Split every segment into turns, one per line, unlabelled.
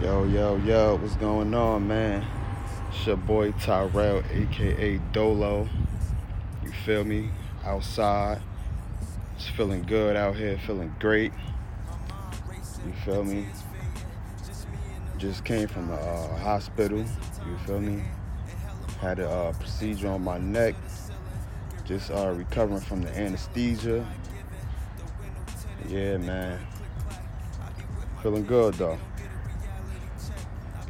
Yo, yo, yo, what's going on, man? It's your boy Tyrell, aka Dolo. You feel me? Outside. It's feeling good out here, feeling great. You feel me? Just came from the uh, hospital. You feel me? Had a uh, procedure on my neck. Just uh, recovering from the anesthesia. Yeah, man. Feeling good though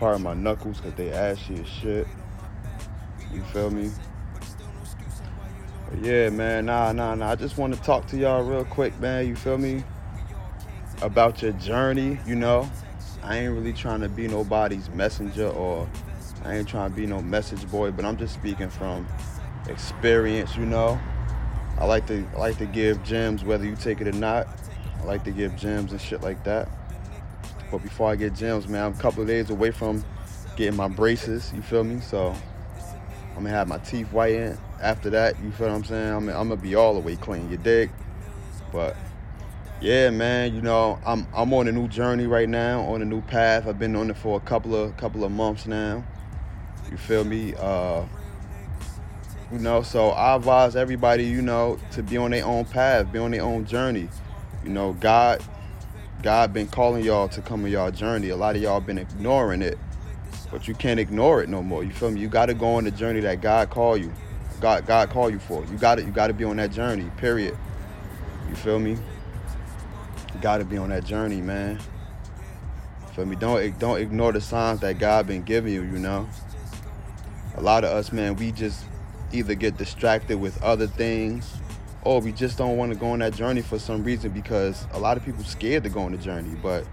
part of my knuckles because they ashy as shit. You feel me? But yeah, man, nah, nah, nah. I just want to talk to y'all real quick, man. You feel me? About your journey, you know? I ain't really trying to be nobody's messenger or I ain't trying to be no message boy, but I'm just speaking from experience, you know? I like to I like to give gems whether you take it or not. I like to give gems and shit like that. But before I get gems, man, I'm a couple of days away from getting my braces. You feel me? So I'm gonna have my teeth whitened. After that, you feel what I'm saying? I'm, I'm gonna be all the way clean. You dig? But yeah, man, you know, I'm I'm on a new journey right now, on a new path. I've been on it for a couple of couple of months now. You feel me? Uh, you know, so I advise everybody, you know, to be on their own path, be on their own journey. You know, God God been calling y'all to come on y'all journey. A lot of y'all been ignoring it, but you can't ignore it no more. You feel me? You got to go on the journey that God called you. God, God called you for. You got to, you got to be on that journey. Period. You feel me? You got to be on that journey, man. Feel me? Don't don't ignore the signs that God been giving you. You know. A lot of us, man, we just either get distracted with other things oh, we just don't want to go on that journey for some reason because a lot of people scared to go on the journey. But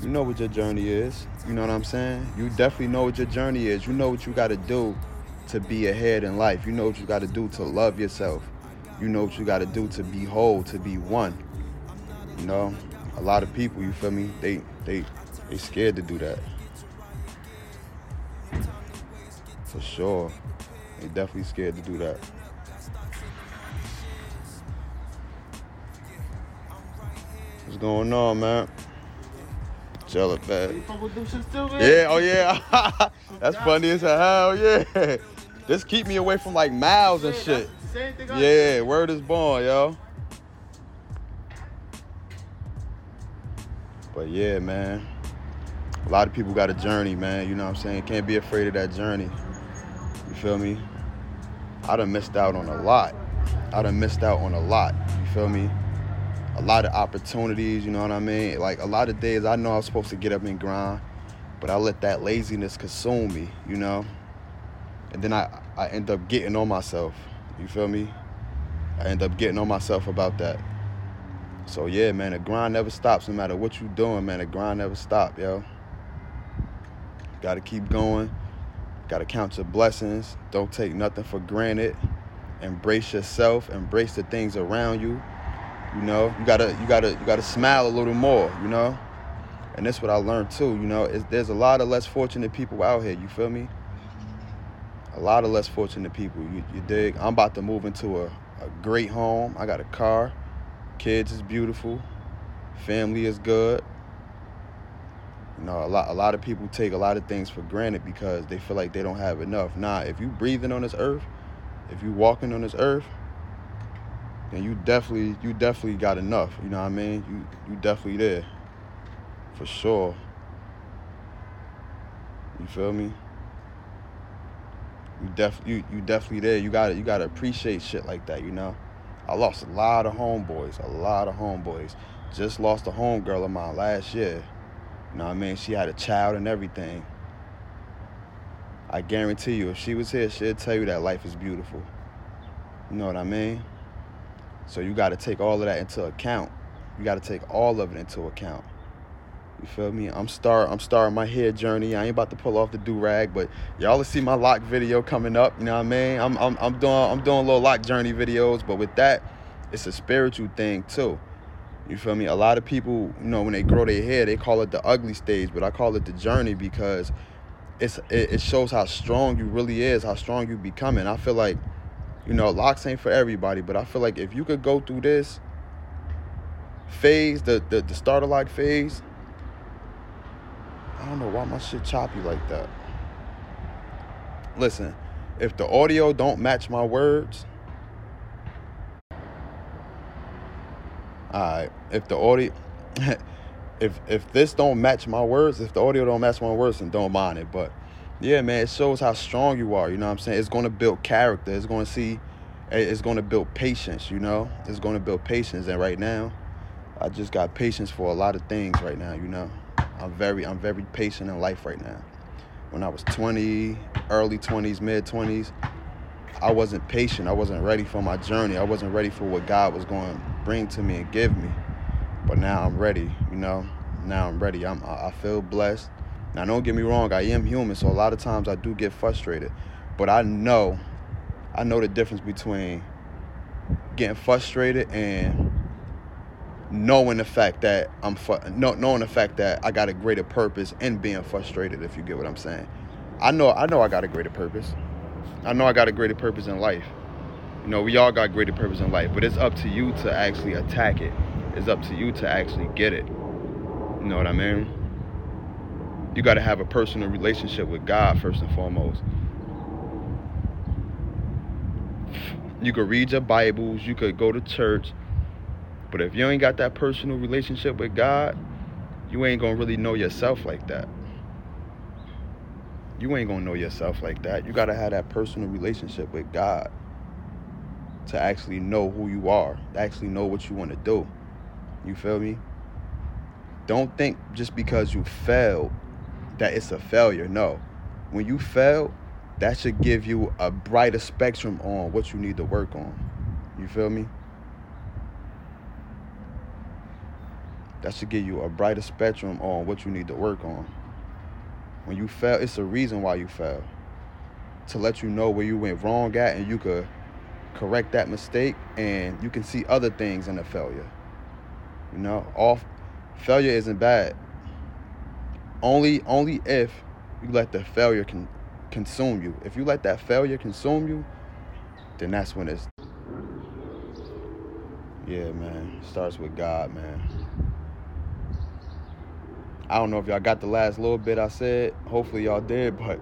you know what your journey is. You know what I'm saying? You definitely know what your journey is. You know what you got to do to be ahead in life. You know what you got to do to love yourself. You know what you got to do to be whole, to be one. You know, a lot of people, you feel me? They they they scared to do that. For sure. They definitely scared to do that. Going on, man? It, man. Yeah, oh yeah. That's funny as hell, yeah. This keep me away from like miles and shit. Yeah, word is born, yo. But yeah, man. A lot of people got a journey, man. You know what I'm saying? Can't be afraid of that journey. You feel me? I done missed out on a lot. I done missed out on a lot. You feel me? A lot of opportunities, you know what I mean? Like a lot of days I know I'm supposed to get up and grind, but I let that laziness consume me, you know? And then I, I end up getting on myself. You feel me? I end up getting on myself about that. So yeah, man, the grind never stops no matter what you're doing, man. The grind never stop, yo. Gotta keep going. Gotta count your blessings. Don't take nothing for granted. Embrace yourself. Embrace the things around you you know, you gotta you gotta you gotta smile a little more. You know, and that's what I learned too. You know, there's a lot of less fortunate people out here. You feel me? A lot of less fortunate people. You, you dig? I'm about to move into a, a great home. I got a car. Kids is beautiful. Family is good. You know, a lot a lot of people take a lot of things for granted because they feel like they don't have enough. Nah, if you breathing on this earth, if you walking on this earth, then you definitely you definitely got enough. You know what I mean? You you definitely there. For sure. You feel me? You def you you definitely there. You gotta you gotta appreciate shit like that, you know? I lost a lot of homeboys, a lot of homeboys. Just lost a homegirl of mine last year. You know what I mean? She had a child and everything. I guarantee you, if she was here, she'd tell you that life is beautiful. You know what I mean? So you got to take all of that into account. You got to take all of it into account. You feel me? I'm start I'm starting my hair journey. I ain't about to pull off the do rag, but y'all will see my lock video coming up. You know what I mean? I'm I'm I'm doing I'm doing little lock journey videos, but with that, it's a spiritual thing too. You feel me? A lot of people, you know, when they grow their hair, they call it the ugly stage, but I call it the journey because it's it, it shows how strong you really is, how strong you becoming. I feel like you know, locks ain't for everybody, but I feel like if you could go through this phase, the the, the starter lock phase, I don't know why my shit choppy like that. Listen, if the audio don't match my words, alright. If the audio if if this don't match my words, if the audio don't match my words, then don't mind it. But yeah, man, it shows how strong you are. You know what I'm saying? It's going to build character. It's going to see. Eh, it's going to build patience. You know, it's going to build patience. And right now, I just got patience for a lot of things right now. You know, I'm very I'm very patient in life right now. When I was 20, early 20s, mid 20s, I wasn't patient. I wasn't ready for my journey. I wasn't ready for what God was going to bring to me and give me. But now I'm ready. You know, now I'm ready. I'm I feel blessed. Now, don't get me wrong, I am human, so a lot of times I do get frustrated. But I know, I know the difference between getting frustrated and knowing the fact that I'm fu- knowing the fact that I got a greater purpose and being frustrated. If you get what I'm saying, I know I know I got a greater purpose. I know I got a greater purpose in life. You know, we all got greater purpose in life, but it's up to you to actually attack it. It's up to you to actually get it. You know what I mean? You got to have a personal relationship with God first and foremost. You could read your Bibles, you could go to church, but if you ain't got that personal relationship with God, you ain't gonna really know yourself like that. You ain't gonna know yourself like that. You gotta have that personal relationship with God to actually know who you are, to actually know what you wanna do. You feel me? Don't think just because you failed that it's a failure. No. When you fail, that should give you a brighter spectrum on what you need to work on. You feel me? That should give you a brighter spectrum on what you need to work on. When you fail, it's a reason why you fail. To let you know where you went wrong at and you could correct that mistake and you can see other things in the failure. You know, all failure isn't bad. Only only if you let the failure can consume you. If you let that failure consume you, then that's when it's yeah, man. Starts with God, man. I don't know if y'all got the last little bit I said. Hopefully y'all did, but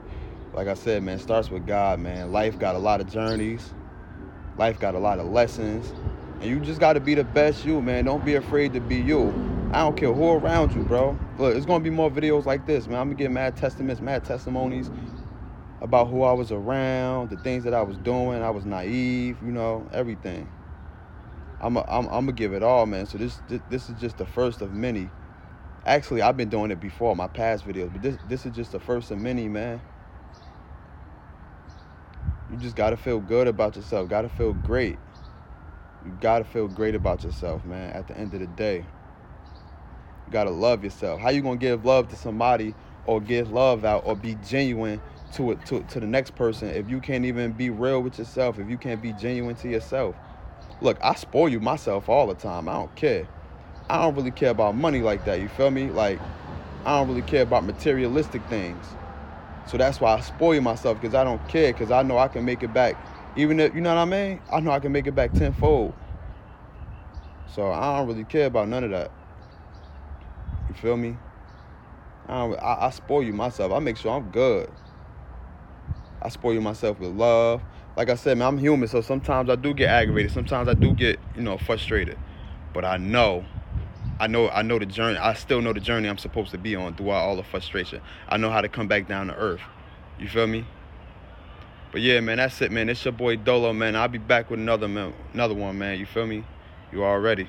like I said, man, starts with God, man. Life got a lot of journeys. Life got a lot of lessons. And you just got to be the best you, man. Don't be afraid to be you. I don't care who around you, bro. Look, it's to be more videos like this, man. I'm to get mad testaments, mad testimonies about who I was around, the things that I was doing. I was naive, you know, everything. I'm a, I'm, I'm gonna give it all, man. So this, this this is just the first of many. Actually, I've been doing it before my past videos, but this this is just the first of many, man. You just gotta feel good about yourself. Gotta feel great. You gotta feel great about yourself, man. At the end of the day, you gotta love yourself. How you gonna give love to somebody or give love out or be genuine to it to, to the next person if you can't even be real with yourself? If you can't be genuine to yourself? Look, I spoil you myself all the time. I don't care. I don't really care about money like that. You feel me? Like I don't really care about materialistic things. So that's why I spoil myself because I don't care because I know I can make it back even if you know what I mean, I know I can make it back tenfold. So I don't really care about none of that. You feel me? I, I, I spoil you myself. I make sure I'm good. I spoil you myself with love. Like I said, man, I'm human, so sometimes I do get aggravated. Sometimes I do get, you know, frustrated. But I know, I know, I know the journey. I still know the journey I'm supposed to be on throughout all the frustration. I know how to come back down to earth. You feel me? But yeah, man, that's it, man. It's your boy Dolo, man. I'll be back with another man, another one, man. You feel me? You all ready?